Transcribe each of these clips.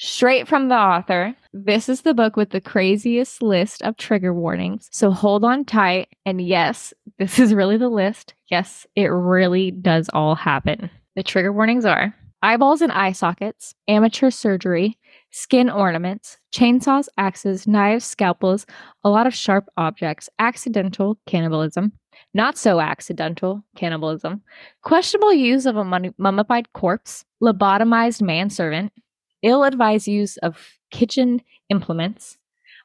Straight from the author, this is the book with the craziest list of trigger warnings. So hold on tight. And yes, this is really the list. Yes, it really does all happen. The trigger warnings are eyeballs and eye sockets, amateur surgery, skin ornaments, chainsaws, axes, knives, scalpels, a lot of sharp objects, accidental cannibalism, not so accidental cannibalism, questionable use of a mummified corpse, lobotomized manservant, ill advised use of kitchen implements.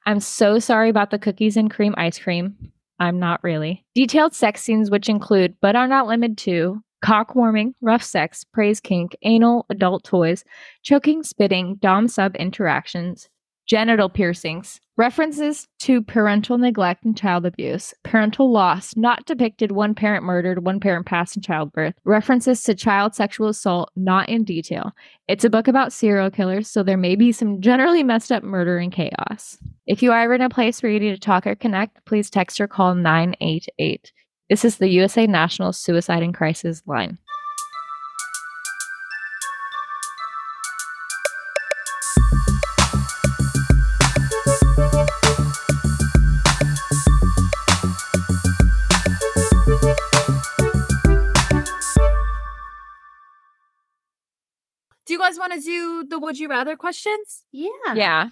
I'm so sorry about the cookies and cream ice cream. I'm not really. Detailed sex scenes, which include, but are not limited to, cock warming, rough sex, praise kink, anal, adult toys, choking, spitting, dom sub interactions, genital piercings, references to parental neglect and child abuse, parental loss, not depicted one parent murdered, one parent passed in childbirth, references to child sexual assault, not in detail. It's a book about serial killers, so there may be some generally messed up murder and chaos. If you are ever in a place where you need to talk or connect, please text or call 988. This is the USA National Suicide and Crisis Line. Guys want to do the would you rather questions? Yeah. Yeah.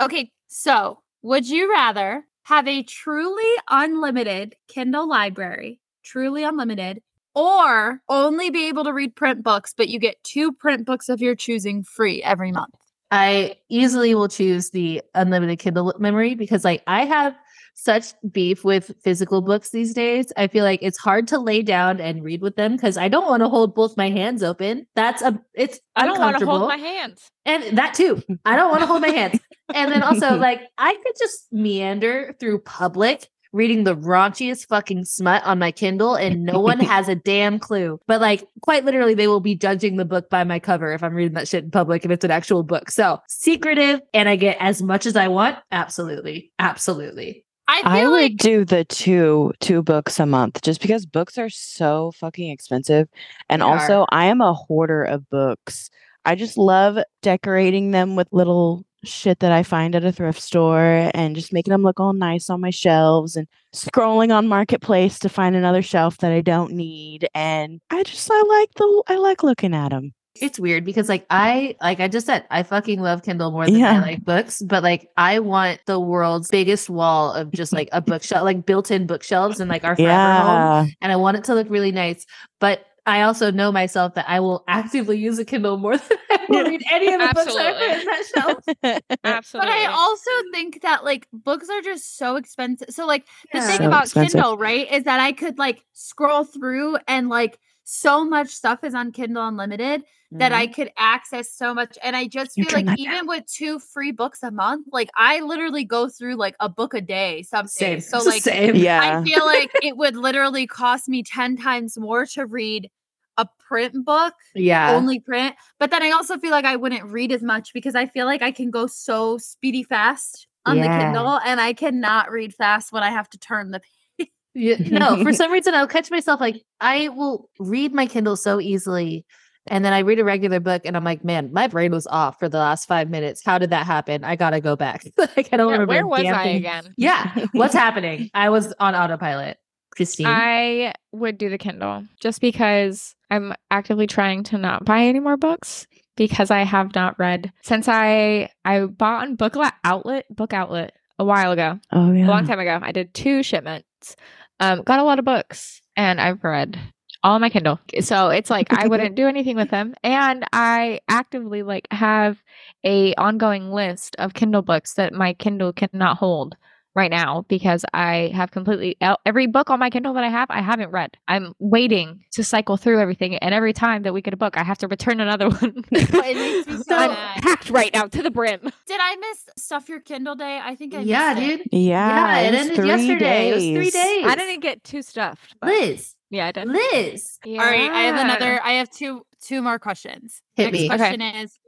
Okay, so would you rather have a truly unlimited Kindle library, truly unlimited, or only be able to read print books, but you get two print books of your choosing free every month? I easily will choose the unlimited Kindle memory because like I have such beef with physical books these days. I feel like it's hard to lay down and read with them because I don't want to hold both my hands open. That's a it's I don't want to hold my hands. And that too. I don't want to hold my hands. And then also like I could just meander through public reading the raunchiest fucking smut on my Kindle and no one has a damn clue. But like quite literally they will be judging the book by my cover if I'm reading that shit in public and it's an actual book. So secretive and I get as much as I want. Absolutely. Absolutely. I, I would like- do the two two books a month just because books are so fucking expensive. And also I am a hoarder of books. I just love decorating them with little shit that I find at a thrift store and just making them look all nice on my shelves and scrolling on marketplace to find another shelf that I don't need and I just I like the I like looking at them it's weird because like I like I just said I fucking love Kindle more than yeah. I like books, but like I want the world's biggest wall of just like a bookshelf, like built-in bookshelves and like our forever yeah. home, and I want it to look really nice. But I also know myself that I will actively use a Kindle more than I will read any of the books I put in that shelf. Absolutely. But I also think that like books are just so expensive. So like the yeah. thing so about expensive. Kindle, right, is that I could like scroll through and like so much stuff is on Kindle Unlimited mm-hmm. that I mm-hmm. could access so much. And I just feel like even down. with two free books a month, like I literally go through like a book a day something. Same. So like Same. Yeah. I feel like it would literally cost me 10 times more to read a print book. Yeah. Only print. But then I also feel like I wouldn't read as much because I feel like I can go so speedy fast on yeah. the Kindle and I cannot read fast when I have to turn the yeah, no, for some reason I'll catch myself like I will read my Kindle so easily. And then I read a regular book and I'm like, man, my brain was off for the last five minutes. How did that happen? I gotta go back. like I don't yeah, remember. Where was I again? Yeah. What's happening? I was on autopilot. Christine. I would do the Kindle just because I'm actively trying to not buy any more books because I have not read since I I bought on Book Outlet Book Outlet a while ago. Oh yeah. A long time ago. I did two shipments um, got a lot of books and I've read all on my Kindle. So it's like I wouldn't do anything with them. And I actively like have a ongoing list of Kindle books that my Kindle cannot hold right now because I have completely every book on my Kindle that I have, I haven't read. I'm waiting to cycle through everything, and every time that we get a book, I have to return another one. it makes me so I'm packed right now to the brim. Did I miss Stuff Your Kindle Day? I think I yeah, dude. It. Yeah, yeah, it, it ended yesterday. Days. It was three days. I didn't get too stuffed. But... Liz. Yeah, I did. Liz. Yeah. All right, I have another. I have two two more questions. Hit Next me. question okay. is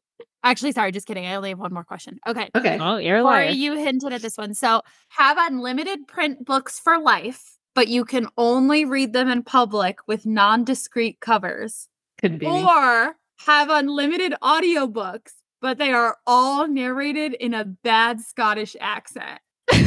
Actually, sorry, just kidding. I only have one more question. Okay. Okay. Oh, you're lying. you hinted at this one. So, have unlimited print books for life, but you can only read them in public with non-discrete covers. Could be. Or have unlimited audiobooks, but they are all narrated in a bad Scottish accent.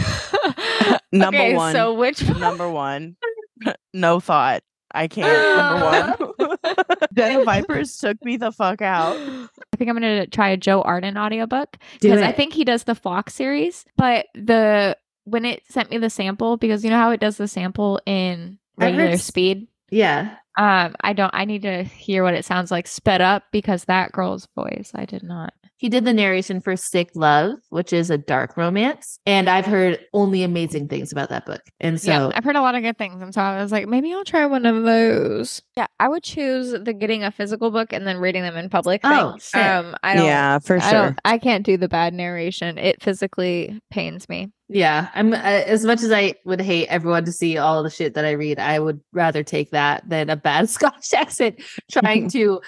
number okay, one. So which number one. no thought. I can't. Number one. Den of Vipers took me the fuck out. I think I'm gonna try a Joe Arden audiobook because I think he does the Fox series. But the when it sent me the sample, because you know how it does the sample in I've heard regular speed. Yeah. Um, I don't. I need to hear what it sounds like sped up because that girl's voice I did not. He did the narration for Sick Love, which is a dark romance. And I've heard only amazing things about that book. And so yeah, I've heard a lot of good things, and so I was like, maybe I'll try one of those. Yeah, I would choose the getting a physical book and then reading them in public. Oh, thing. shit. um, I don't. Yeah, for I sure. don't. I can't do the bad narration. It physically pains me. Yeah, I'm uh, as much as I would hate everyone to see all the shit that I read, I would rather take that than a bad Scottish accent trying to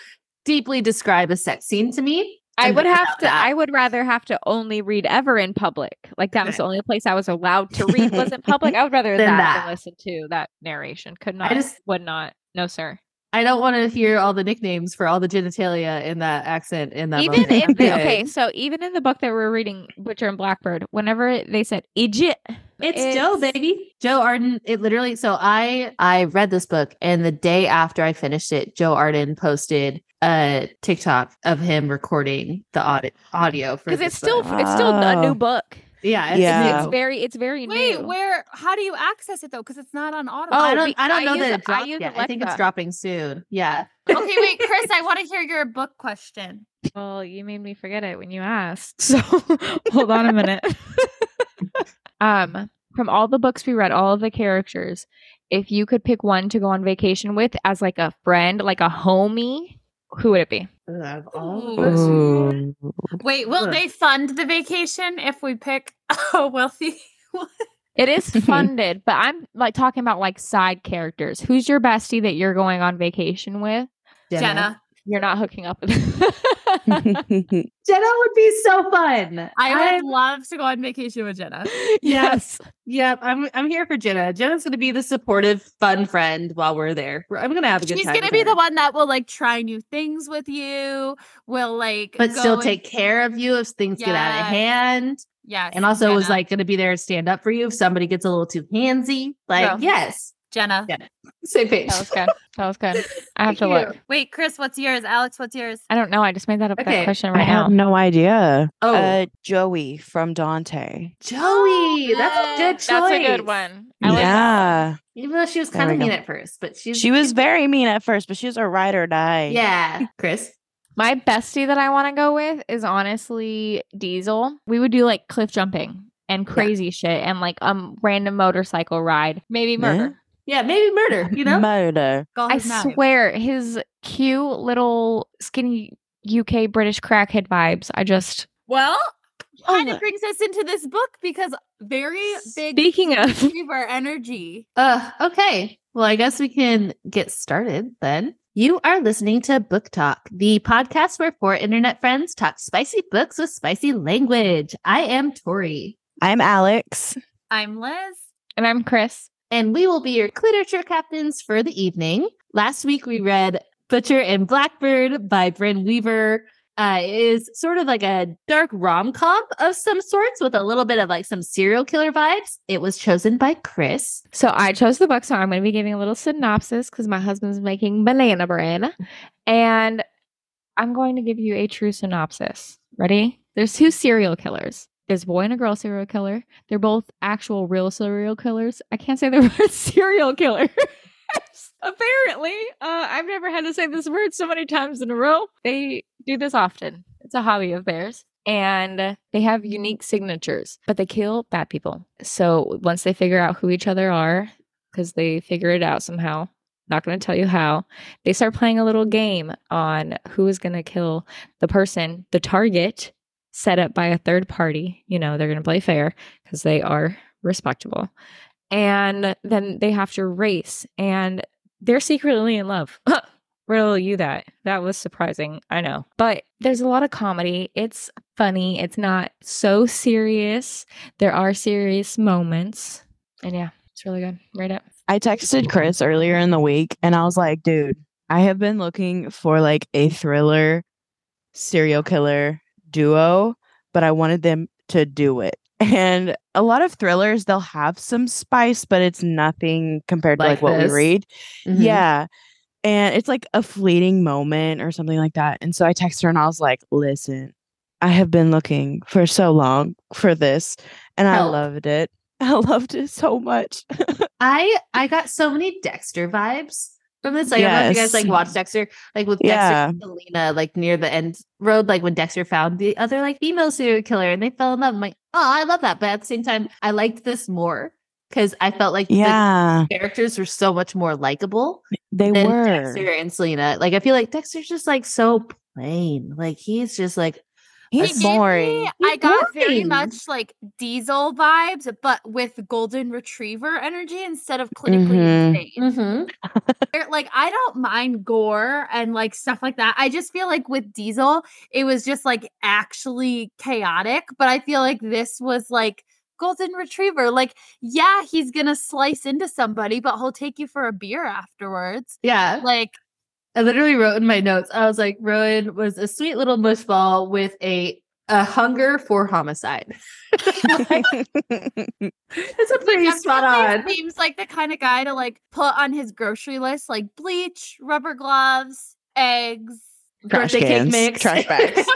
deeply describe a sex scene to me. I would have to. that- I would rather have to only read ever in public. Like that was the only place I was allowed to read was in public. I would rather Than that, that. than listen to that narration. Could not. I just- would not. No, sir. I don't want to hear all the nicknames for all the genitalia in that accent in that even moment. in I'm the, okay, so even in the book that we're reading, Butcher and Blackbird, whenever they said "Egypt," It's, Joe, baby. Joe Arden. It literally. So I I read this book, and the day after I finished it, Joe Arden posted a TikTok of him recording the audi- audio for because it's still book. it's still a new book. yeah it's, Yeah. It's very it's very Wait, new. where? How do you access it though? Because it's not on Audible. Oh, I don't I don't I know use- that I it dropped use yet. I think it's dropping soon. Yeah. okay, wait, Krys, I want to hear your book question. Well, you made me forget it when you asked. So hold on a minute. um, from all the books we read, all of the characters, if you could pick one to go on vacation with as like a friend, like a homie, who would it be? Of Ooh. books we read, Ooh. Wait, will Ugh. they fund the vacation if we pick a wealthy one? It is funded, but I'm like talking about like side characters. Who's your bestie that you're going on vacation with? Jenna. You're not hooking up with. Jenna would be so fun. I would I'm- love to go on vacation with Jenna. yes. Yep, I'm I'm here for Jenna. Jenna's gonna be the supportive, fun friend while we're there. I'm gonna have a good She's time. She's gonna be her. the one that will like try new things with you. Will like, but go still and- take care of you if things get out of hand. Yes, And also was like gonna be there to stand up for you if somebody gets a little too handsy. Like, Yeah. yes, Jenna. Yeah. same page. That was good. That was good. I have to look. you. Wait, Krys, what's yours? Alex, what's yours? I don't know. I just made that up Okay, that question I right now. have no idea. Oh, Uh, Joey from Dante. Joey, that's a good choice. That's a good one. I like yeah. Even though she was kind of mean go. at first, but she's She was very mean at first, but she was a ride or die. yeah. Krys, My bestie that I want to go with is honestly Diesel. We would do like cliff jumping and crazy shit and like um random motorcycle ride, maybe murder. yeah, maybe murder. You know, Murder. Call I his name. swear, his cute little skinny UK British crackhead vibes. I just Well, kind Oh. of brings us into this book because very big Speaking of- fever energy. Uh, okay. Well, I guess we can get started then. You are listening to Book Talk, the podcast where four internet friends talk spicy books with spicy language. I am Tori, I'm Alex. I'm Liz. and I'm Krys. And we will be your literature captains for the evening. Last week we read Butcher and Blackbird by Brynne Weaver. Uh, it is sort of like a dark rom com of some sorts with a little bit of like some serial killer vibes. It was chosen by Krys. So I chose the book, so I'm going to be giving a little synopsis because my husband's making banana bread, and I'm going to give you a true synopsis. Ready? There's two serial killers. There's a boy and a girl serial killer. They're both actual real serial killers. I can't say the word serial killer. Apparently, uh, I've never had to say this word so many times in a row. They do this often. It's a hobby of theirs. And they have unique signatures, but they kill bad people. So once they figure out who each other are, because they figure it out somehow, not going to tell you how, they start playing a little game on who is going to kill the person, the target set up by a third party. You know, they're going to play fair because they are respectable. And then they have to race, and they're secretly in love. Riddle you that. That was surprising. I know. But there's a lot of comedy. It's funny. It's not so serious. There are serious moments. And yeah, it's really good. Right up. I texted Krys earlier in the week and I was like, dude, I have been looking for like a thriller serial killer duo, but I wanted them to do it. And a lot of thrillers, they'll have some spice, but it's nothing compared to like, Like what we read. Mhm. Yeah. And it's like a fleeting moment or something like that. And so I texted her and I was like, listen, I have been looking for so long for this and I loved it. I loved it so much. I I got so many Dexter vibes from this. Like, I don't know if you guys like Yes. watch Dexter, like with Yeah. Dexter and Selena, like near the end road, like when Dexter found the other like female serial killer and they fell in love. I'm like, oh, I love that. But at the same time, I liked this more because I felt like yeah, the characters were so much more likable they were. Dexter and Selena. Like I feel like Dexter's just like so plain. Like he's just like He's He gave me- I got very much like diesel vibes, but with golden retriever energy instead of clinically Mhm. insane. mhm. Like I don't mind gore and like stuff like that. I just feel like with Diesel, it was just like actually chaotic. But I feel like this was like golden retriever. Like, yeah, he's gonna slice into somebody, but he'll take you for a beer afterwards. yeah. Like, I literally wrote in my notes. I was like, Rowan was a sweet little mushball with a a hunger for homicide. It's a pretty spot on. Seems like the kind of guy to like put on his grocery list, like bleach, rubber gloves, eggs. Trash Birthday cake cans, mix. trash bags.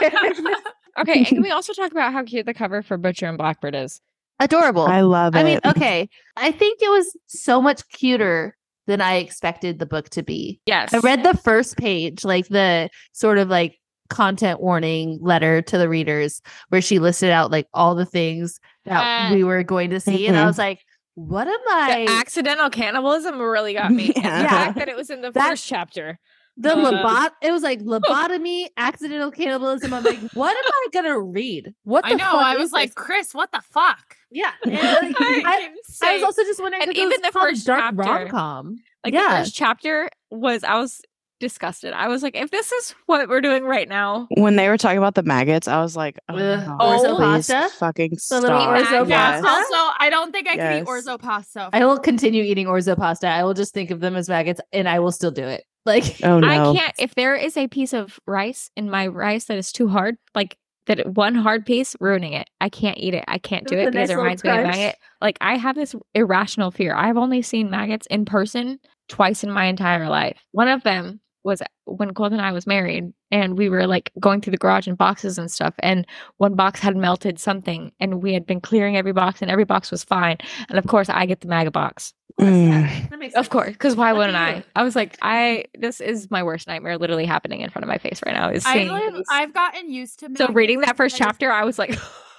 Okay, and can we also talk about how cute the cover for Butcher and Blackbird is? Adorable. I love it. I mean, okay. I think it was so much cuter than I expected the book to be. Yes. I read the first page, like the sort of like content warning letter to the readers where she listed out like all the things that Uh, we were going to see. And I Mhm. was like, what am I? the accidental cannibalism really got me. And Yeah. The fact that it was in the That- first chapter. The Uh, lobot it was like lobotomy, accidental cannibalism. I'm like, what am I gonna read? What I know. fuck I was like, this? Krys, what the fuck? yeah. And, like, I, I was also just wondering, And 'cause it even the first dark chapter. rom com. like yeah. the first chapter was I was disgusted. I was like, if this is what we're doing right now, when they were talking about the maggots, I was like, oh, Ugh. God, Orzo pasta? fucking The little stop. orzo Yes. pasta? Also, I don't think I can eat orzo pasta. I will continue eating orzo pasta. I will just think of them as maggots, and I will still do it. Like, Oh no. I can't. If there is a piece of rice in my rice that is too hard, like that one hard piece, ruining it. I can't eat it. I can't do With it because nice it little reminds me of crunch. maggot. Like I have this irrational fear. I've only seen maggots in person twice in my entire life. One of them was when Colt and I was married, and we were like going through the garage and boxes and stuff, and one box had melted something, and we had been clearing every box, and every box was fine. And of course, I get the maggot box. Mm. Of course, because why wouldn't I? I was like, I this is my worst nightmare, literally happening in front of my face right now. Is I live, I've gotten used to so reading that first chapter, I was like,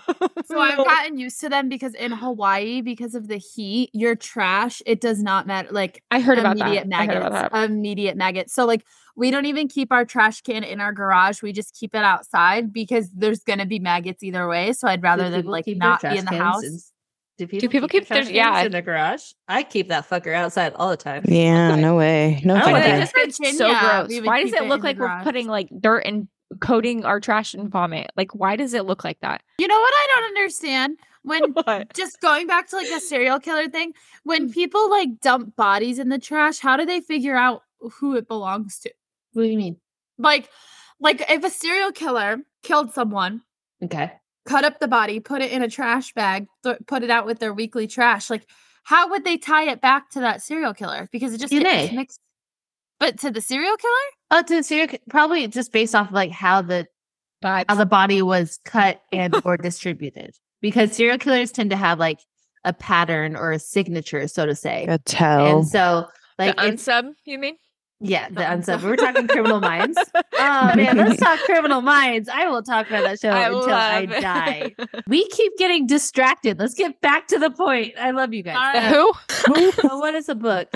So I've gotten used to them because in Hawaii, because of the heat, your trash it does not matter. Like I heard about that. immediate I heard maggots, about that. immediate maggots. So like we don't even keep our trash can in our garage. We just keep it outside because there's gonna be maggots either way. So I'd rather than like not be in the cans house. in- do people, people keep, keep their their- trash yeah. cans in the garage? I keep that fucker outside all the time. Yeah, Okay. no way. No I don't Why like does it just get so gross? Why does it it look in the like we're putting like dirt and coating our trash in vomit? Like, why does it look like that? You know what I don't understand? When What? just going back to like a serial killer thing, when mm. people like dump bodies in the trash, how do they figure out who it belongs to? What do you mean? Like, like if a serial killer killed someone, Okay. cut up the body, put it in a trash bag, th- put it out with their weekly trash, like how would they tie it back to that serial killer? Because it just DNA. mixed. But to the serial killer? Oh, to serial, ki- probably just based off of like how the Vibes. how the body was cut and or distributed. Because serial killers tend to have like a pattern or a signature, so to say. A tell. And so, like, the if- unsub, you mean? yeah, the The unsub. unsub. We were talking Criminal Minds. Oh man, let's talk Criminal Minds. I will talk about that show I until I love it. die. We keep getting distracted. Let's get back to the point. I love you guys. All right. Who? Uh, what is a book?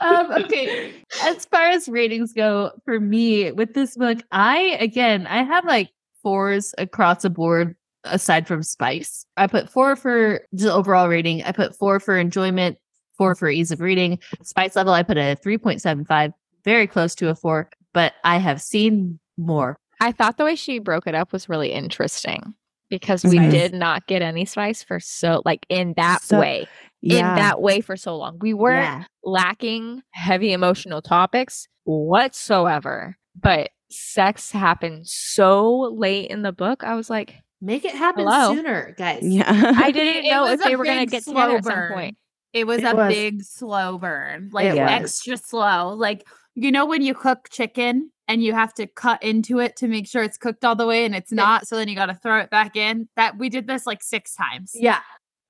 Um, okay. As far as ratings go, for me with this book, I again I have like fours across the board aside from spice. I put four for the overall rating. I put four for enjoyment, four for ease of reading. Spice level, I put a 3.75, very close to a four, but I have seen more. I thought the way she broke it up was really interesting because we Spice. did not get any spice for so like in that So- way. In that way for so long. We weren't Yeah. lacking heavy emotional topics whatsoever. But sex happened so late in the book. I was like, make it happen Hello? sooner, guys. Yeah. I didn't know if they were gonna get slow together at some point. It was It a was. big slow burn, like extra slow. Like you know when you cook chicken and you have to cut into it to make sure it's cooked all the way and it's not, so then you got to throw it back in. That we did this like six times. Yeah.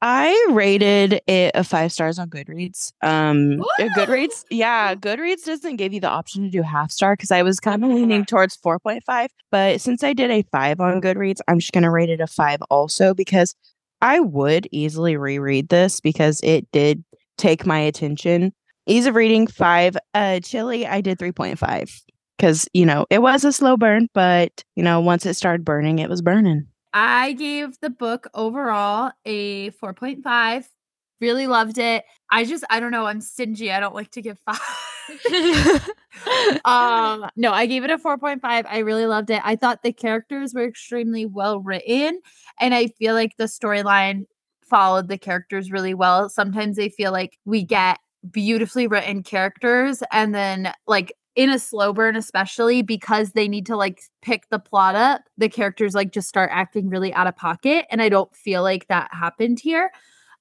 I rated it a five stars on Goodreads. Um, uh, Goodreads, yeah, Goodreads doesn't give you the option to do half star because I was kind of leaning towards 4.5. But since I did a five on Goodreads, I'm just going to rate it a five also because I would easily reread this because it did take my attention. Ease of reading, five. Uh, Chili, I did 3.5 because, you know, it was a slow burn, but, you know, once it started burning, it was burning. I gave the book overall a 4.5. Really loved it. I just, I don't know, I'm stingy. I don't like to give five. um, no, I gave it a 4.5. I really loved it. I thought the characters were extremely well written, and I feel like the storyline followed the characters really well. Sometimes I feel like we get beautifully written characters and then like in a slow burn especially because they need to like pick the plot up the characters like just start acting really out of pocket and i don't feel like that happened here.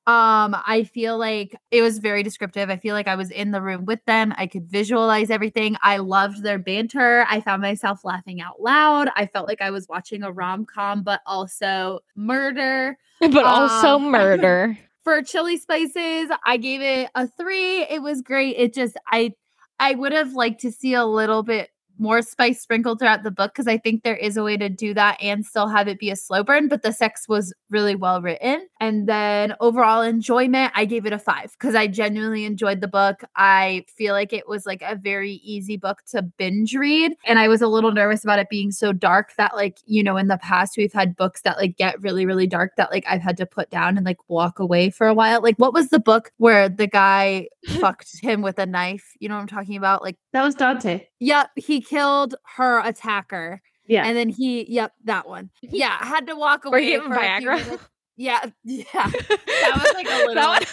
Um i feel like it was very descriptive. I feel like i was in the room with them. I could visualize everything. I loved their banter. I found myself laughing out loud. I felt like i was watching a rom-com but also murder. But also Um, murder. for chili spices i gave it a three. It was great. It just i i would have liked to see a little bit more spice sprinkled throughout the book because i think there is a way to do that and still have it be a slow burn but the sex was really well written. And then overall enjoyment i gave it a five because i genuinely enjoyed the book. I feel like it was like a very easy book to binge read and i was a little nervous about it being so dark that like you know in the past we've had books that like get really really dark that like i've had to put down and like walk away for a while. Like what was the book where the guy fucked him with a knife? You know what i'm talking about? Like That was Dante. Yep, he killed her attacker. Yeah. And then he, yep, that one. Yeah, had to walk Were away. you getting for Viagra? Yeah, yeah. That was like a little, That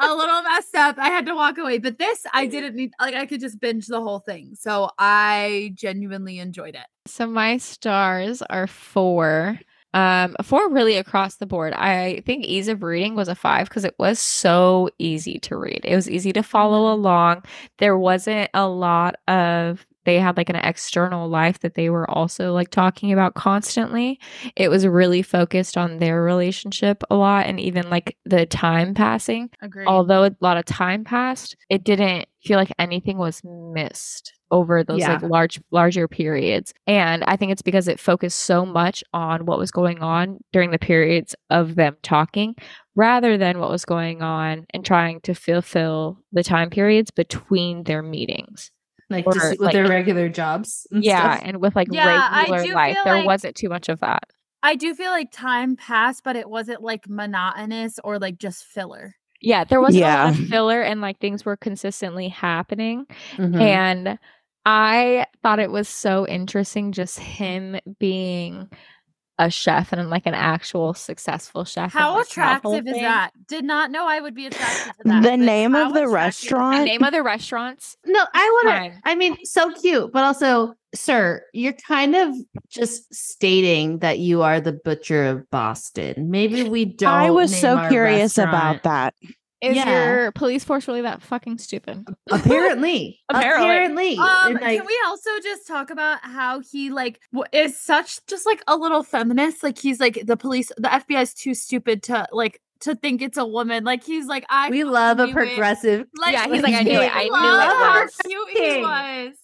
a little messed up. I had to walk away, but this I didn't need. Like I could just binge the whole thing, so I genuinely enjoyed it. So my stars are four. Um, four really across the board. I think ease of reading was a five because it was so easy to read. It was easy to follow along. There wasn't a lot of they had like an external life that they were also like talking about constantly. It was really focused on their relationship a lot and even like the time passing. Agreed. Although a lot of time passed, it didn't feel like anything was missed over those Yeah. like large larger periods. And I think it's because it focused so much on what was going on during the periods of them talking rather than what was going on and trying to fulfill the time periods between their meetings. Like Or, just with like- their regular jobs. and yeah, stuff. and with like Yeah, regular life, there like- wasn't too much of that. I do feel like time passed, but it wasn't like monotonous or like just filler. Yeah, there wasn't a lot of filler and like things were consistently happening. Mhm. And I thought it was so interesting just him being a chef and like an actual successful chef. How like, attractive is that? Did not know I would be attracted to that. The name of the attractive is that? restaurant- The name of the restaurants. No, I want to. Fine. I mean, so cute, but also, sir, you're kind of just stating that you are the butcher of Boston. Maybe we don't. I was name so our curious restaurant. about that. Is Yeah. your police force really that fucking stupid? Apparently, Apparently. apparently. Um, like, can we also just talk about how he like w- is such just like a little feminist? Like he's like the police, the FBI is too stupid to like to think it's a woman. Like he's like I. we love a progressive. Like, Yeah, he's like, I knew it. I knew love it how cute he was.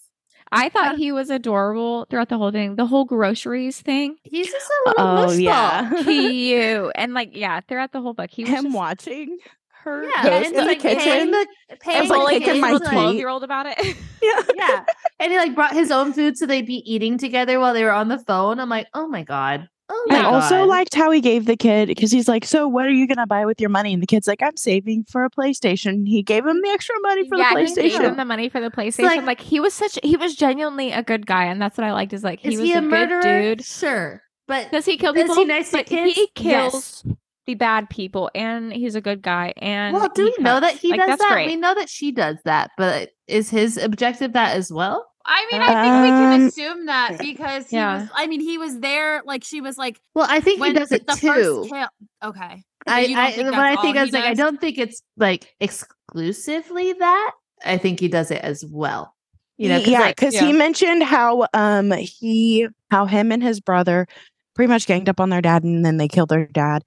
I thought he was adorable throughout the whole thing. The whole groceries thing. He's just a little Oh mushball. yeah, Cute. and like, yeah, throughout the whole book, he was him just watching her Yeah, toast and in the like paying kitchen. the paying and was like the bullying kicking my kids, little like- teeth. 12 year old about it. yeah. yeah, and he like brought his own food so they'd be eating together while they were on the phone. I'm like, oh my god. Oh my god. I god. also liked how he gave the kid because he's like, "So what are you gonna buy with your money?" And the kid's like, "I'm saving for a PlayStation." He gave him the extra money for yeah, the he gave him the money for the PlayStation. like- Like, he was such, he was genuinely a good guy, and that's what I liked. Is like he is was he a, a murderer? good dude. Sure, but Does he kill people? Is people? he nice to kids? He Yes. Kills the bad people, and he's a good guy. And well, do he we know that he Like, does that's that? Great. We know that she does that, but is his objective that as well? I mean, I think we can Um, assume that because he yeah. was. I mean, he was there. Like she was like Well, I think he when does it the too. first kill. Okay, So I, you I think what I think all is he like I don't think it's like exclusively that. I think he does it as well. You know, 'cause, yeah, like, because yeah. he mentioned how um he how him and his brother pretty much ganged up on their dad and then they killed their dad.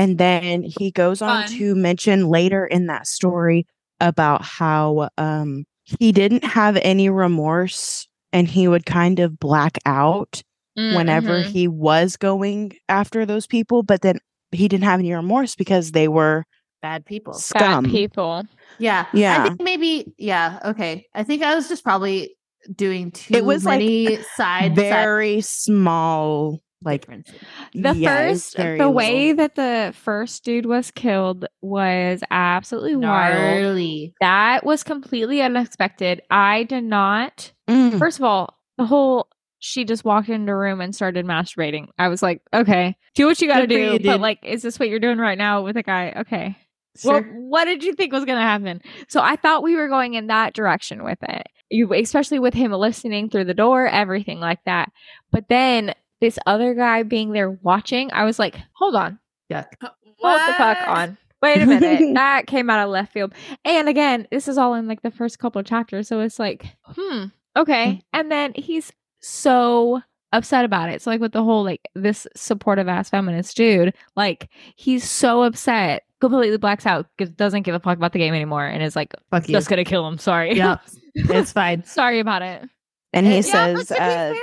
And then he goes on Fun. to mention later in that story about how um he didn't have any remorse and he would kind of black out whenever Mhm. he was going after those people, but then he didn't have any remorse because they were bad people. Bad scum. people. Yeah. Yeah. I think maybe yeah, okay. I think I was just probably doing too it was, like, many side Very small, side like differences. The yeah, it's first, the little. way that the first dude was killed was absolutely wild. That was completely unexpected. I did not. Mm. First of all, the whole she just walked into a room and started masturbating. I was like, okay, do what you got to Good do. you, but dude. like, is this what you're doing right now with a guy? Okay. Sure. Well, what did you think was going to happen? So I thought we were going in that direction with it. You, especially with him listening through the door, everything like that. But then this other guy being there watching, I was like, hold on, Yuck. hold the fuck on. Wait a minute. that came out of left field. And again, this is all in like the first couple of chapters. So it's like, hmm, okay. And then he's so upset about it. So like with the whole like this supportive ass feminist dude, like he's so upset, completely blacks out, doesn't give a fuck about the game anymore, and is like Fuck you. just gonna kill him. Sorry. Yep. It's fine. Sorry about it. and he Yeah, yeah, but says, to be uh, fair,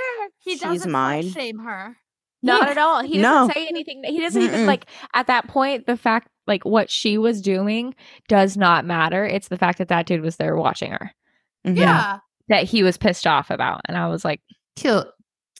he she's doesn't mine. mine. shame her. Not Yeah. at all. He doesn't No. say anything. He doesn't even Mm-mm. like at that point. The fact like what she was doing does not matter. It's the fact that that dude was there watching her mhm. Yeah. that he was pissed off about, and I was like, Cute.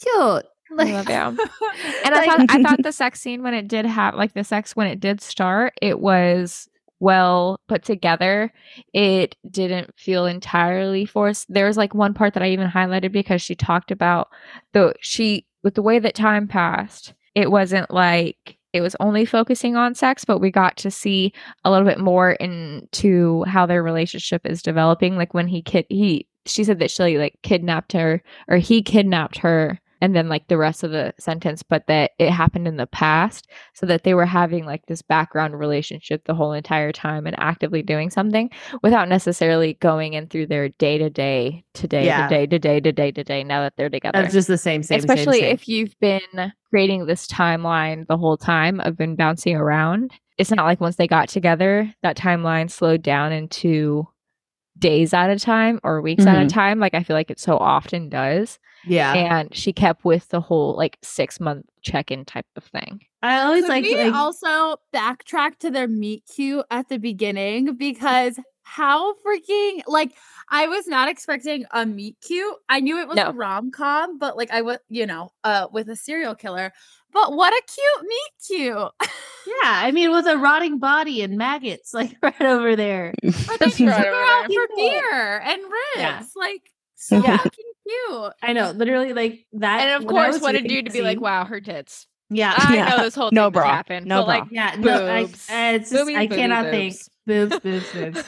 Cute. I love you. And I thought I thought the sex scene when it did have like the sex when it did start, it was well put together. It didn't feel entirely forced. There was like one part that I even highlighted because she talked about the she with the way that time passed. It wasn't like it was only focusing on sex, but we got to see a little bit more into how their relationship is developing. Like when he kid he she said that she like kidnapped her or he kidnapped her and then like the rest of the sentence, but that it happened in the past so that they were having like this background relationship the whole entire time and actively doing something without necessarily going in through their day to day, today to day to day to day to day now that they're together. That's just the same, same, same, Especially same. if you've been creating this timeline the whole time of been bouncing around. It's not like once they got together, that timeline slowed down into days at a time or weeks at a time. Like I feel like it so often does yeah. and she kept with the whole like six month check in type of thing. I always Could like, we like also backtrack to their meet cute at the beginning because how freaking like I was not expecting a meet cute. I knew it was No. a rom com, but like I was, you know, uh, with a serial killer. But what a cute meet cute! yeah, I mean with a rotting body and maggots like right over there. But then That's you right took her over out there. for beer and ribs, Yeah. like so Yeah. fucking cute. I know, literally like that. And of course, what a dude to be like, wow, her tits. Yeah, I Yeah. know this whole No thing bra. happened. No but like yeah, no, I, boobs. uh, it's just Boobies, I cannot boobs. think boobs, boobs, boobs.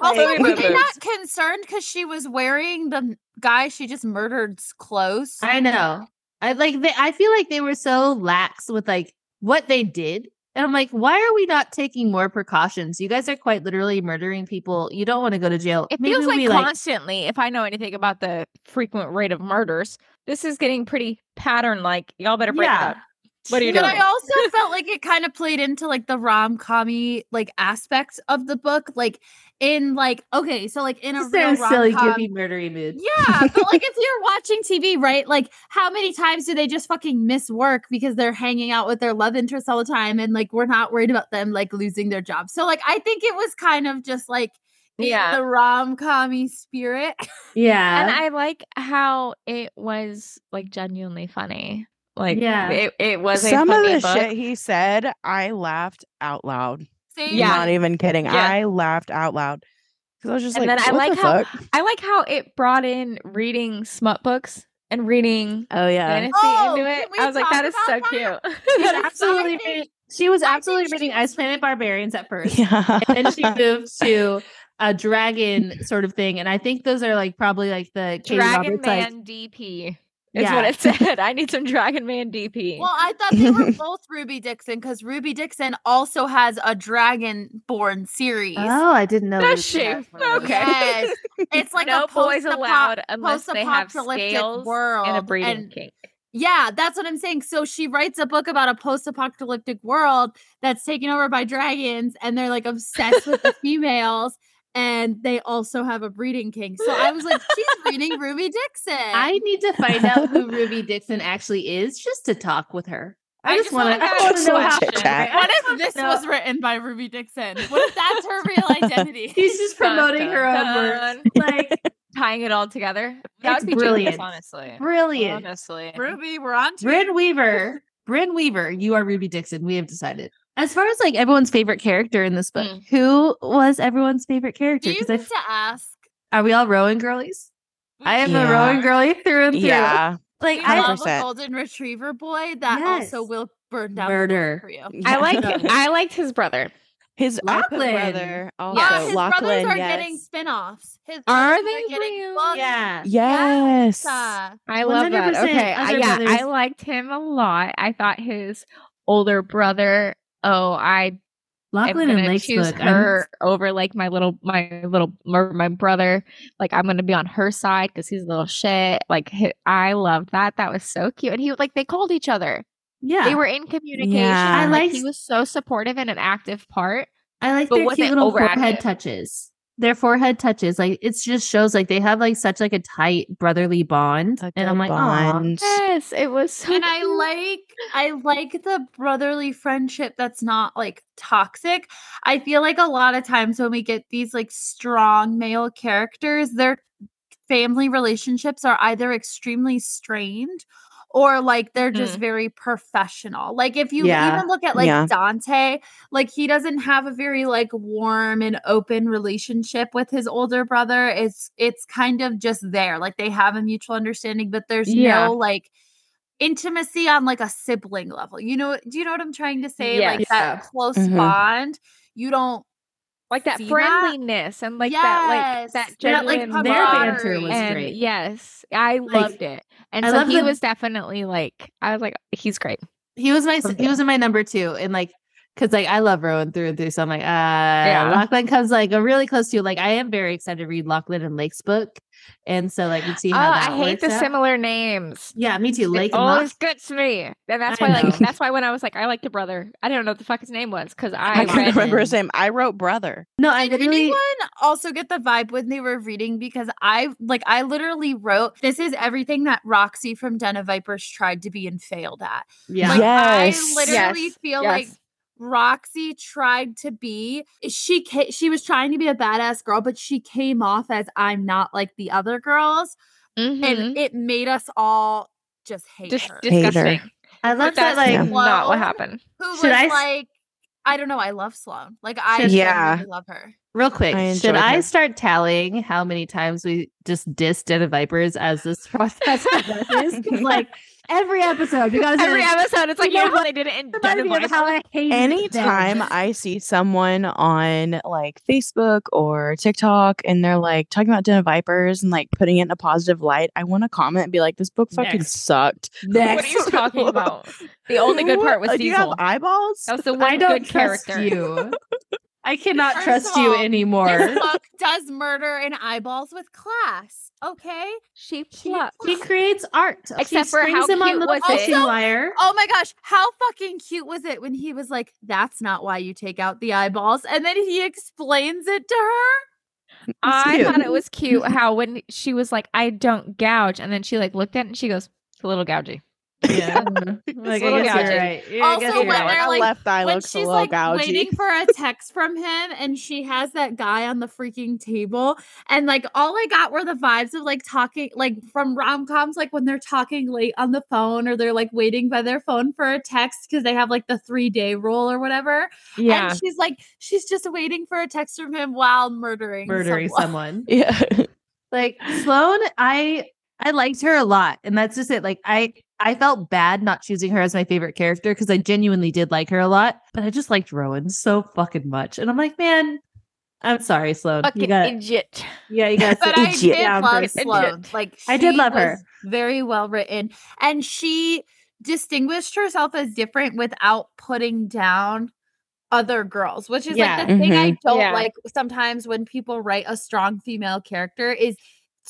Also, Like- were they not concerned because she was wearing the guy she just murdered's clothes? I know. I like. They, I feel like they were so lax with like what they did, and I'm like, why are we not taking more precautions? You guys are quite literally murdering people. You don't want to go to jail. It Maybe feels like constantly, if I know anything about the frequent rate of murders, this is getting pretty pattern like. Y'all better break Yeah. it up. What are you but doing? I also felt like it kind of played into like the rom commy like aspects of the book, like in like okay, so like in a Just real in a silly, goofy, murdery mood. Yeah, but like if you're watching TV, right? Like how many times do they just fucking miss work because they're hanging out with their love interests all the time and like we're not worried about them like losing their job. So like I think it was kind of just like Yeah. the rom commy spirit. Yeah, and I like how it was like genuinely funny. Like, Yeah. it, it was a Some of the book. shit he said, I laughed out loud. Same. Yeah. Not even kidding. Yeah. I laughed out loud. Because I was just And like, then I like the how- fuck? I like how it brought in reading smut books and reading Oh yeah. fantasy Oh, into it. I was like, that is so about cute. she was absolutely reading, she was absolutely reading was- Ice Planet Barbarians at first. Yeah. and then she moved to a dragon sort of thing, and I think those are like probably like the Katie Dragon Roberts, like- Man DP. Is Yeah. what it said. I need some Dragon Man DP. Well, I thought they were both Ruby Dixon because Ruby Dixon also has a Dragonborn series. Oh, I didn't know. Does that she? was one of those. Okay. Yes. It's like no a boys post-apo- allowed unless they have post-apocalyptic scales world and a breeding and- kink. Yeah, that's what I'm saying. So she writes a book about a post-apocalyptic world that's taken over by dragons, and they're like obsessed with the females, and they also have a breeding king. So I was like, she's breeding Ruby Dixon. I need to find out who Ruby Dixon actually is just to talk with her. I, I just just want to. wanna I ask want to a know how. question. Chit-chat. I what if this know- was written by Ruby Dixon? What if that's her real identity? She's just promoting her own work. Like Tying it all together. That It's would be brilliant. genius, honestly. brilliant. Honestly. Ruby, we're on to Brynne Weaver. Brynne Weaver, you are Ruby Dixon. We have decided. As far as like everyone's favorite character in this book, Mm. who was everyone's favorite character? Do you Because need to ask? are we all Rowan girlies? I am Yeah. a Rowan girly through and through. Yeah. Like We I love a 100%. golden retriever boy that also will burn down Murder. world for you. I like I liked his brother. his I Lachlan. brother also Yeah, his Lachlan, brothers are yes. getting spin-offs. His Are brothers they getting real? books. Yeah. Yes. Uh, I love that. 100% Okay. I, yeah, brothers. I liked him a lot. I thought his older brother, oh, I am Lachlan and gonna Lark's choose. I'm- her over like my little my little my brother. Like I'm gonna be on her side because he's a little shit. Like hi- I loved that. That was so cute. And he like they called each other. yeah. They were in communication. Yeah. I I like he was so supportive and an active part. I like but their cute little overactive. forehead touches. Their forehead touches, like it just shows like they have like such like a tight brotherly bond, A and I'm like, bond. Yes, it was so and I like I like the brotherly friendship that's not like toxic. I feel like a lot of times when we get these like strong male characters, their family relationships are either extremely strained or like they're just Mm. very professional. Like if you Yeah. even look at like Yeah. Dante, like he doesn't have a very like warm and open relationship with his older brother. It's it's kind of just there. Like they have a mutual understanding, but there's Yeah. no like intimacy on like a sibling level. You know, do you know what I'm trying to say? Yes. Like Yeah. that close Mhm. bond. You don't like that see that? friendliness and like that like that Yes. That, like, genuine their banter was and great. yes, I loved it. And I so he the- was definitely like I was like he's great. he was my he was in my number two, and like because like I love Rowan through and through, so I'm like, uh, Yeah. Lachlan comes like a really close to like I am very excited to read Lachlan and Lark's book, and so like we see Oh, how that I hate the out. similar names. Yeah, me too. It Lake and always Lach. gets me. And that's I why like that's why when I was like I liked a brother, I didn't know what the fuck his name was because I, I I can't remember him. his name. I wrote brother. No, I Did literally. anyone also get the vibe when they were reading? Because I like I literally wrote this is everything that Roxy from Den of Vipers tried to be and failed at. Yeah, Like Yes. I literally Yes. feel like Yes. Roxy tried to be she ca- she was trying to be a badass girl, but she came off as I'm not like the other girls, Mhm. and it made us all just hate Dis- her. Hate her. disgusting. I love that. Like, Yeah. not what happened. Who was Should I s- like I don't know, I love Sloane. Like I Yeah. love her. real quick, I should enjoyed I start tallying how many times we just dissed Den of Vipers as this process progresses? 'Cause, like every episode, you gotta Every like, episode, it's like You you know know how they did it in remind Den of me of Vipers? how I hate it. Anytime I see someone on like Facebook or TikTok and they're like talking about Den of Vipers and like putting it in a positive light, I want to comment and be like, "This book fucking Next. sucked." What are you talking about? The only good part was What? Do you have eyeballs? That was the one good character. you. I cannot First trust of you all, This anymore. book does murder and eyeballs with class. Okay. She She, plucked. she creates art. she Except for springs how him on the was it? Also- wire. Oh my gosh, how fucking cute was it when he was like, "That's not why you take out the eyeballs," and then he explains it to her. I thought it was cute how when she was like, "I don't gouge," and then she like looked at it and she goes, "It's a little gougy." Yeah. Mm-hmm. like, I guess you're right. Yeah, I Also, guess when you're right. they're like- left eye when looks a she's little like gougy. waiting for a text from him, and she has that guy on the freaking table, and like all I got were the vibes of like talking, like from rom coms, like when they're talking late on the phone or they're like waiting by their phone for a text because they have like the three day rule or whatever. Yeah. And she's like, she's just waiting for a text from him while murdering murdering someone. someone. yeah. Like Sloane, I I liked her a lot, and that's just it. Like I I felt bad not choosing her as my favorite character because I genuinely did like her a lot, but I just liked Rowan so fucking much, and I'm like, man, I'm sorry, Sloane. Fucking You got idiot. yeah, you got but to I sit did down love first. Sloane. Like I did she love her. Very well written, and she distinguished herself as different without putting down other girls, which is Yeah. like the thing I Mhm. don't Yeah. like sometimes when people write a strong female character is to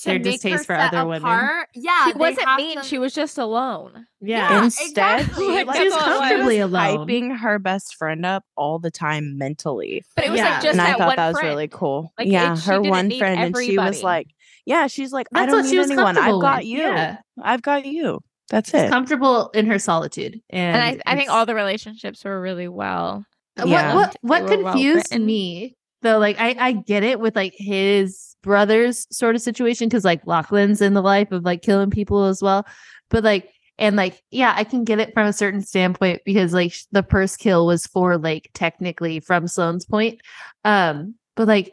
Their her distaste for set other women. Yeah, She wasn't mean. to- She was just alone. Yeah. Yeah, Instead, exactly. she, Like, like, she was that's all it was. comfortably was alone. hyping her best friend up all the time mentally. But it was Yeah. like just and I thought one that was friend. really cool. Like, yeah, it- her one need friend, and she was like, "Yeah, she's like, I don't what need she was anyone. I've comfortable got you. Yeah. I've got you. That's She's it." comfortable in her solitude. And, And I, I think all the relationships were really well. Yeah. what what what were well confused me though like I I get it with like his brother's sort of situation because like Lachlan's in the life of like killing people as well, but like and like yeah I can get it from a certain standpoint because like the first kill was for like technically from Sloane's point, um but like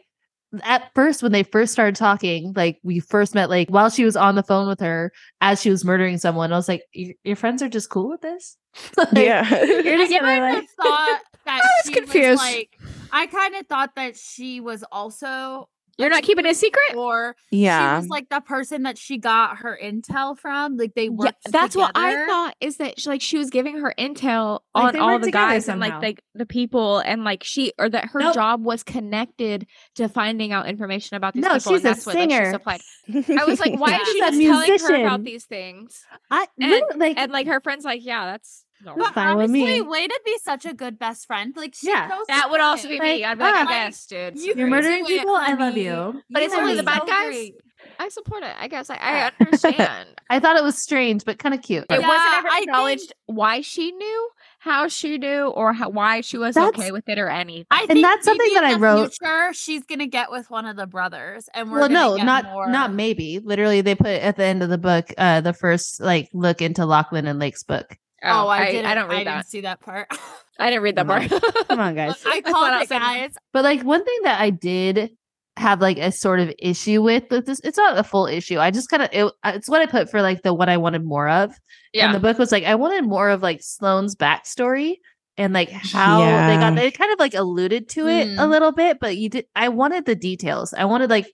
at first when they first started talking like we first met like while she was on the phone with her as she was murdering someone I was like your, your friends are just cool with this Like, yeah. you're just I gonna kind like of thought that I was she confused. like, I kind of thought that she was also You're not keeping it a secret. or yeah. she was like the person that she got her intel from. Like they Yeah, worked. that's what I thought. Is that she, like she was giving her intel Like, on all the together guys and like somehow. like the people and like she or that her Nope. job was connected to finding out information about these No, people. she's and a that's what like, she singer. supplied. I was like, why is she She's a just telling her about these things? I And- like And like her friends, like, yeah, that's normal. But fine with me. way to be such a good best friend. Like she Yeah. That would also be something. me. I'd be like, ah, I like, guess, dude. you- you're murdering people. I love you. but it's You only are the bad guys. I support it. I guess I, I understand. I thought it was strange, but kind of cute. It Yeah, wasn't ever I think- acknowledged why she knew, how she knew, or how, why she was That's- okay with it or anything. I And think that's something maybe that in I the wrote- Future, she's gonna get with one of the brothers, and we're well, gonna no, get not more... not maybe. Literally, they put at the end of the book, uh, the first like look into Lachlan and Lark's book. Oh, I, I, didn't. I don't read I that. didn't see that part. I didn't read that Come part. Come on, guys. I That's called what it, guys. But like one thing that I did have like a sort of issue with with this, it's not a full issue. I just kind of it, it's what I put for like the what I wanted more of. Yeah. And the book was like I wanted more of like Sloane's backstory and like how they got they kind of like alluded to it a Mm. little bit, but you did I wanted the details. I wanted like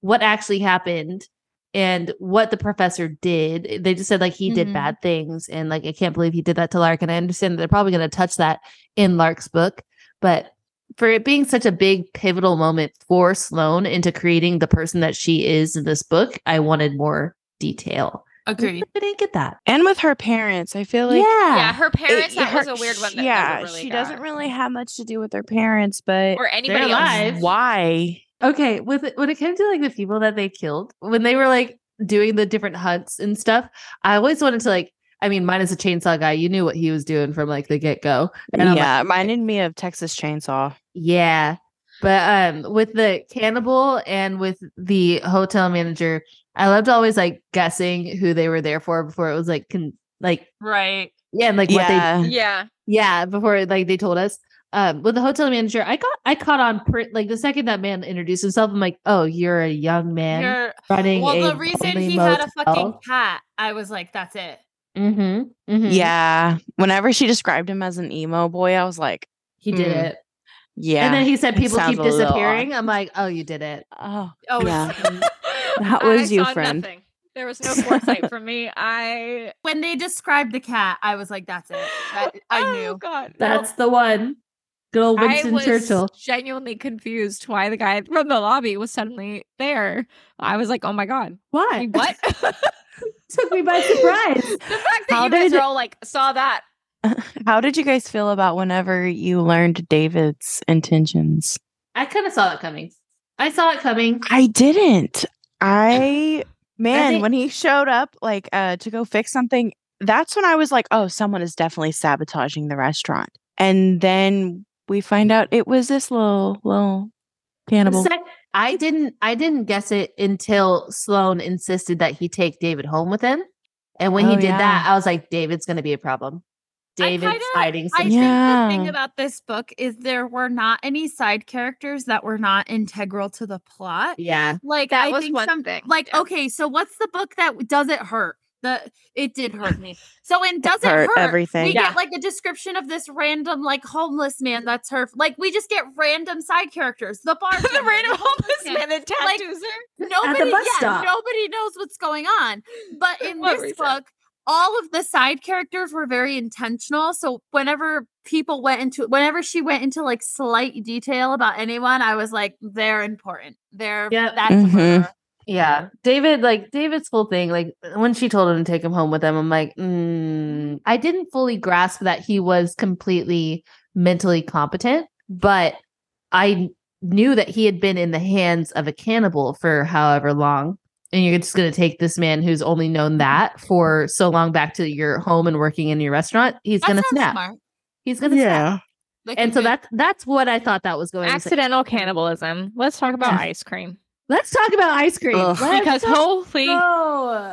what actually happened and what the professor did. They just said like he did Mhm. bad things and like I can't believe he did that to Lark. And I understand that they're probably gonna touch that in Lark's book, but for it being such a big pivotal moment for Sloane into creating the person that she is in this book, I wanted more detail. Agreed. I didn't get that. and with her parents, I feel like yeah. yeah, her parents. it- that was a weird one. That yeah, really she got. doesn't really have much to do with her parents, but or anybody else. alive. why? Okay, with it, when it came to like the people that they killed, when they were like doing the different hunts and stuff, I always wanted to like. I mean, mine is a chainsaw guy, you knew what he was doing from like the get go. And I'm like, yeah, reminded me of Texas Chainsaw. yeah. But um, with the cannibal and with the hotel manager, I loved always like guessing who they were there for before it was like con- like Right. yeah, and like what they Yeah. Yeah, Yeah, before like they told us. Um, with the hotel manager, I got I caught on pr- like the second that man introduced himself, I'm like, oh, you're a young man You're, running. well, a the reason lonely he had a fucking cat, I was like, that's it. Mm-hmm, mm-hmm. Yeah, whenever she described him as an emo boy, I was like, he did Mm, it. yeah. And then he said people keep disappearing. I'm like, oh, you did it. oh, Oh, Yeah. it's- That I was you, friend. Nothing. There was no foresight for me. I when they described the cat, I was like, that's it. That, I oh, knew. God, no. That's the one. Good old I Winston was Churchill. genuinely confused why the guy from the lobby was suddenly there. I was like, oh my god, Why? Like, what? Took me by surprise. the fact that How you guys did- are all like saw that. How did you guys feel about whenever you learned David's intentions? I kind of saw it coming. I saw it coming. I didn't. I man, think- when he showed up like uh to go fix something, that's when I was like, oh, someone is definitely sabotaging the restaurant. And then we find out it was this little little cannibal. I didn't I didn't guess it until Sloane insisted that he take David home with him. And when he Oh, did that. I was like, David's gonna be a problem. I David's kinda- hiding I some think the thing about this book is there were not any side characters that were not integral to the plot. Yeah. Like That I was think one some like Yeah. okay, so what's the book that does it hurt? The it did hurt me. So in doesn't hurt hurt, everything. we Yeah. get like a description of this random like homeless man. That's her. Like we just get random side characters. The bar, the random homeless man that Like, tattoos her. Nobody, bus yeah, stop. nobody knows what's going on. But in What this reason? book, all of the side characters were very intentional. So whenever people went into, whenever she went into like slight detail about anyone, I was like, they're important. They're Yep. that's Mhm. For her. Yeah. David, like David's whole thing, like when she told him to take him home with them, I'm like, mm, I didn't fully grasp that he was completely mentally competent, but I knew that he had been in the hands of a cannibal for however long. And you're just going to take this man who's only known that for so long back to your home and working in your restaurant. He's going to snap. smart. He's going to snap. Yeah. And so that's that's what I thought that was going. to say. Accidental cannibalism. Let's talk about ice cream. Let's talk about ice cream. Because talk- holy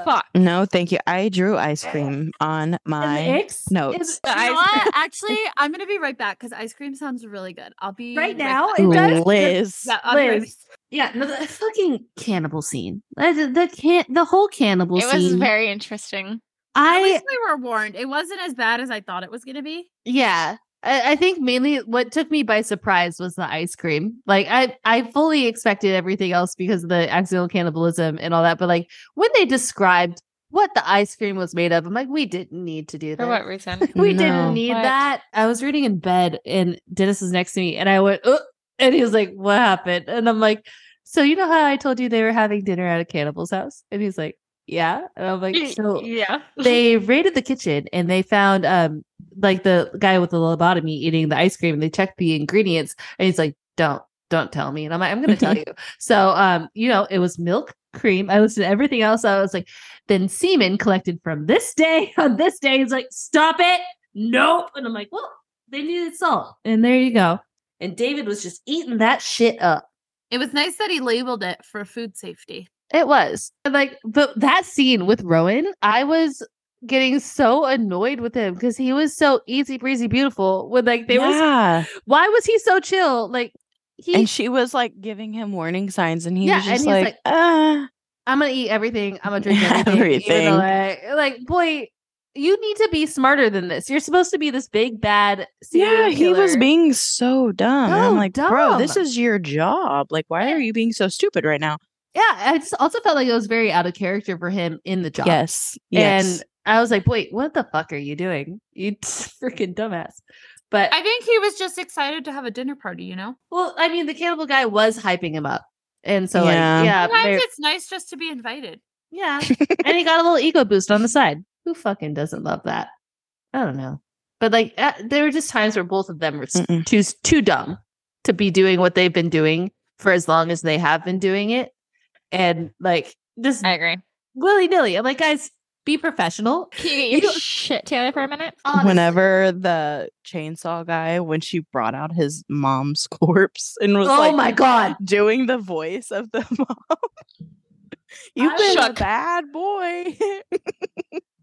fuck. No, thank you. I drew ice cream on my notes. is- You know what? Actually, I'm gonna be right back because ice cream sounds really good. I'll be Right now? back. It does? Liz. Yeah, I'll right Liz. Yeah, no, the fucking cannibal scene. The, the can the whole cannibal scene. It was scene. very interesting. I, At least we were warned. It wasn't as bad as I thought it was gonna be. yeah. I, I think mainly what took me by surprise was the ice cream. Like I, I fully expected everything else because of the accidental cannibalism and all that. But like when they described what the ice cream was made of, I'm like, we didn't need to do that. For what reason? we No. didn't need What? that. I was reading in bed and Dennis was next to me and I went, oh, and he was like, what happened? And I'm like, so you know how I told you they were having dinner at a cannibal's house? And he's like, yeah. And I'm like, so yeah. they raided the kitchen and they found um like the guy with the lobotomy eating the ice cream and they checked the ingredients and he's like, don't, don't tell me. And I'm like, I'm gonna tell you. So um, you know, it was milk, cream. I listened to everything else. I was like, then semen collected from this day on this day. He's like, stop it. Nope. And I'm like, well, they needed salt. And there you go. And David was just eating that shit up. It was nice that he labeled it for food safety. It was. Like, but that scene with Rowan, I was getting so annoyed with him because he was so easy breezy beautiful when like they was yeah. why was he so chill? Like he and she was like giving him warning signs, and he Yeah, was and just he's like, like, ah. I'm gonna eat everything, I'm gonna drink everything. even though I- like, boy, you need to be smarter than this. You're supposed to be this big bad Yeah, he was being so dumb. And I'm So like, bro, this is your job. Like, why are you being so stupid right now? Yeah, I just also felt like it was very out of character for him in the job. Yes. Yes. And I was like, wait, what the fuck are you doing? You freaking dumbass. But I think he was just excited to have a dinner party, you know? well, I mean, the cannibal guy was hyping him up. And so Yeah. like, yeah, Sometimes it's nice just to be invited. yeah. and he got a little ego boost on the side. Who fucking doesn't love that? I don't know. But like uh, there were just times where both of them were Mm-mm. too too dumb to be doing what they've been doing for as long as they have been doing it. And like just I agree. willy nilly. I'm like, guys, be professional. Can you get your You- shit together for a minute? Honestly. Whenever the chainsaw guy, when she brought out his mom's corpse and was Oh like my god. doing the voice of the mom. You've I been a bad boy.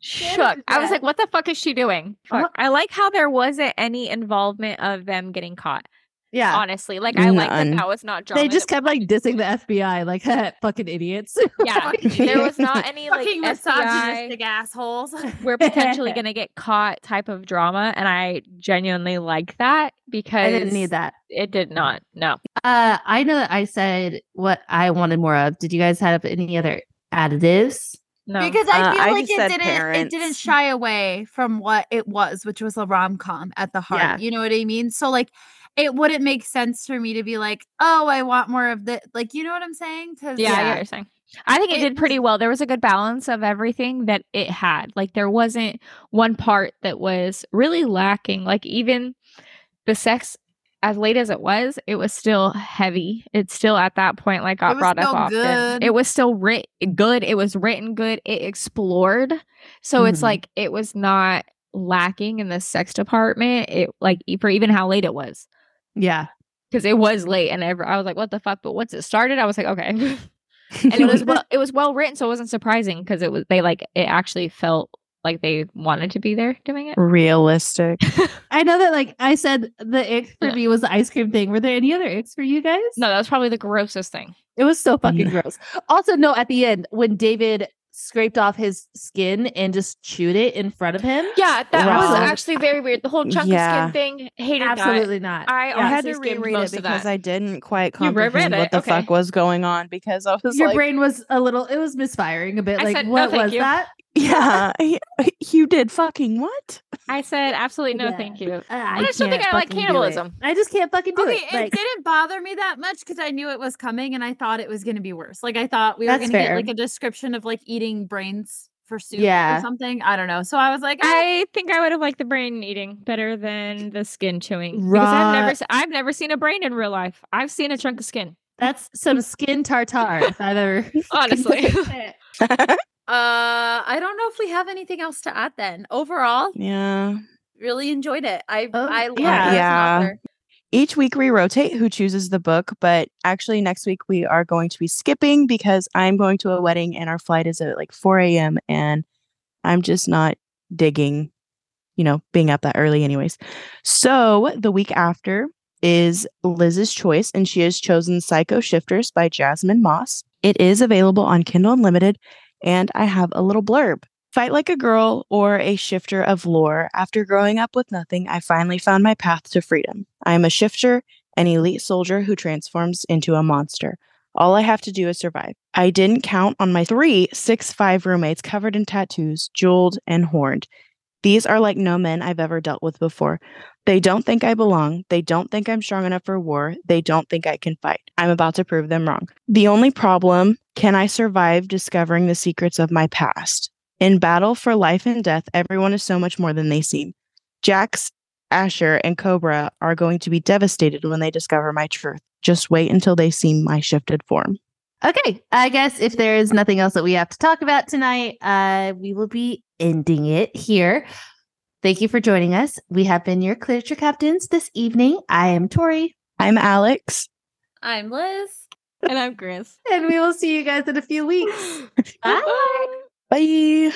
Shook. I was like, what the fuck is she doing? Fuck. I like how there wasn't any involvement of them getting caught. Yeah. Honestly, like I like that None. that was not drama. They just kept like dissing the FBI, like fucking idiots. yeah. there was not any like Fucking FBI. misogynistic assholes. We're potentially gonna get caught type of drama, and I genuinely like that because I didn't need that. It did not. No. Uh, I know that I said what I wanted more of. Did you guys have any other additives? No. Because I Uh, feel I like just it didn't it didn't shy away from what it was, which was a rom com at the heart. Yeah. You know what I mean? So like it wouldn't make sense for me to be like, oh, I want more of the like you know what I'm saying? Because Yeah, I what you're saying. I think it, It did pretty well. There was a good balance of everything that it had. Like there wasn't one part that was really lacking. Like even the sex, as late as it was, it was still heavy. It's still at that point like got was brought up still often. good. It was still writ good. It was written good. It explored. So it's Mhm. like it was not lacking in the sex department. It like for even how late it was Yeah. because it was late and ever I was like, what the fuck? But once it started, I was like, okay. and it was well, it was well written, so it wasn't surprising because it was they like it actually felt like they wanted to be there doing it. Realistic. I know that like I said the ick for Yeah. me was the ice cream thing. Were there any other icks for you guys? No, that was probably the grossest thing. It was so fucking gross. Also, no, at the end, when David scraped off his skin and just chewed it in front of him. Yeah, that Wow. was actually very weird. The whole chunk Yeah. of skin thing, hated that. Absolutely not. that. I, I had to reread it because. I didn't quite You comprehend what the Okay. fuck was going on because I was Your like, brain was a little, it was misfiring a bit. I like, said, what thank was you." that? Yeah, you did fucking what? I said absolutely no, Yeah. thank you. Uh, I just don't think I like fucking do it. cannibalism. I just can't fucking do Okay, it. it Like, didn't bother me that much because I knew it was coming and I thought it was going to be worse. Like I thought we were going to get like a description of like eating brains for soup Yeah. or something. I don't know. So I was like, ah, I think I would have liked the brain eating better than the skin chewing because I've never I've never seen a brain in real life. I've seen a chunk of skin. that's some skin tartare if I've ever. Honestly. uh, I don't know if we have anything else to add. Then overall, Yeah. really enjoyed it. I Oh, I love yeah. her as an Yeah. Each week we rotate who chooses the book, but actually next week we are going to be skipping because I'm going to a wedding and our flight is at like 4 a.m. and I'm just not digging, you know, being up that early, anyways. So the week after is Liz's choice, and she has chosen Psycho Shifters by Jasmine Mas. It is available on Kindle Unlimited, and I have a little blurb. Fight like a girl or a shifter of lore. After growing up with nothing, I finally found my path to freedom. I am a shifter, an elite soldier who transforms into a monster. All I have to do is survive. I didn't count on my three six five roommates covered in tattoos, jeweled and horned. These are like no men I've ever dealt with before. They don't think I belong. They don't think I'm strong enough for war. They don't think I can fight. I'm about to prove them wrong. The only problem can I survive discovering the secrets of my past? In battle for life and death, everyone is so much more than they seem. Jax, Asher, and Cobra are going to be devastated when they discover my truth. Just wait until they see my shifted form. Okay, I guess if there is nothing else that we have to talk about tonight, uh, we will be ending it here. Thank you for joining us. We have been your literature captains this evening. I am Tori, I'm Alex. I'm Liz. and I'm Krys. and we will see you guys in a few weeks. Bye. Bye.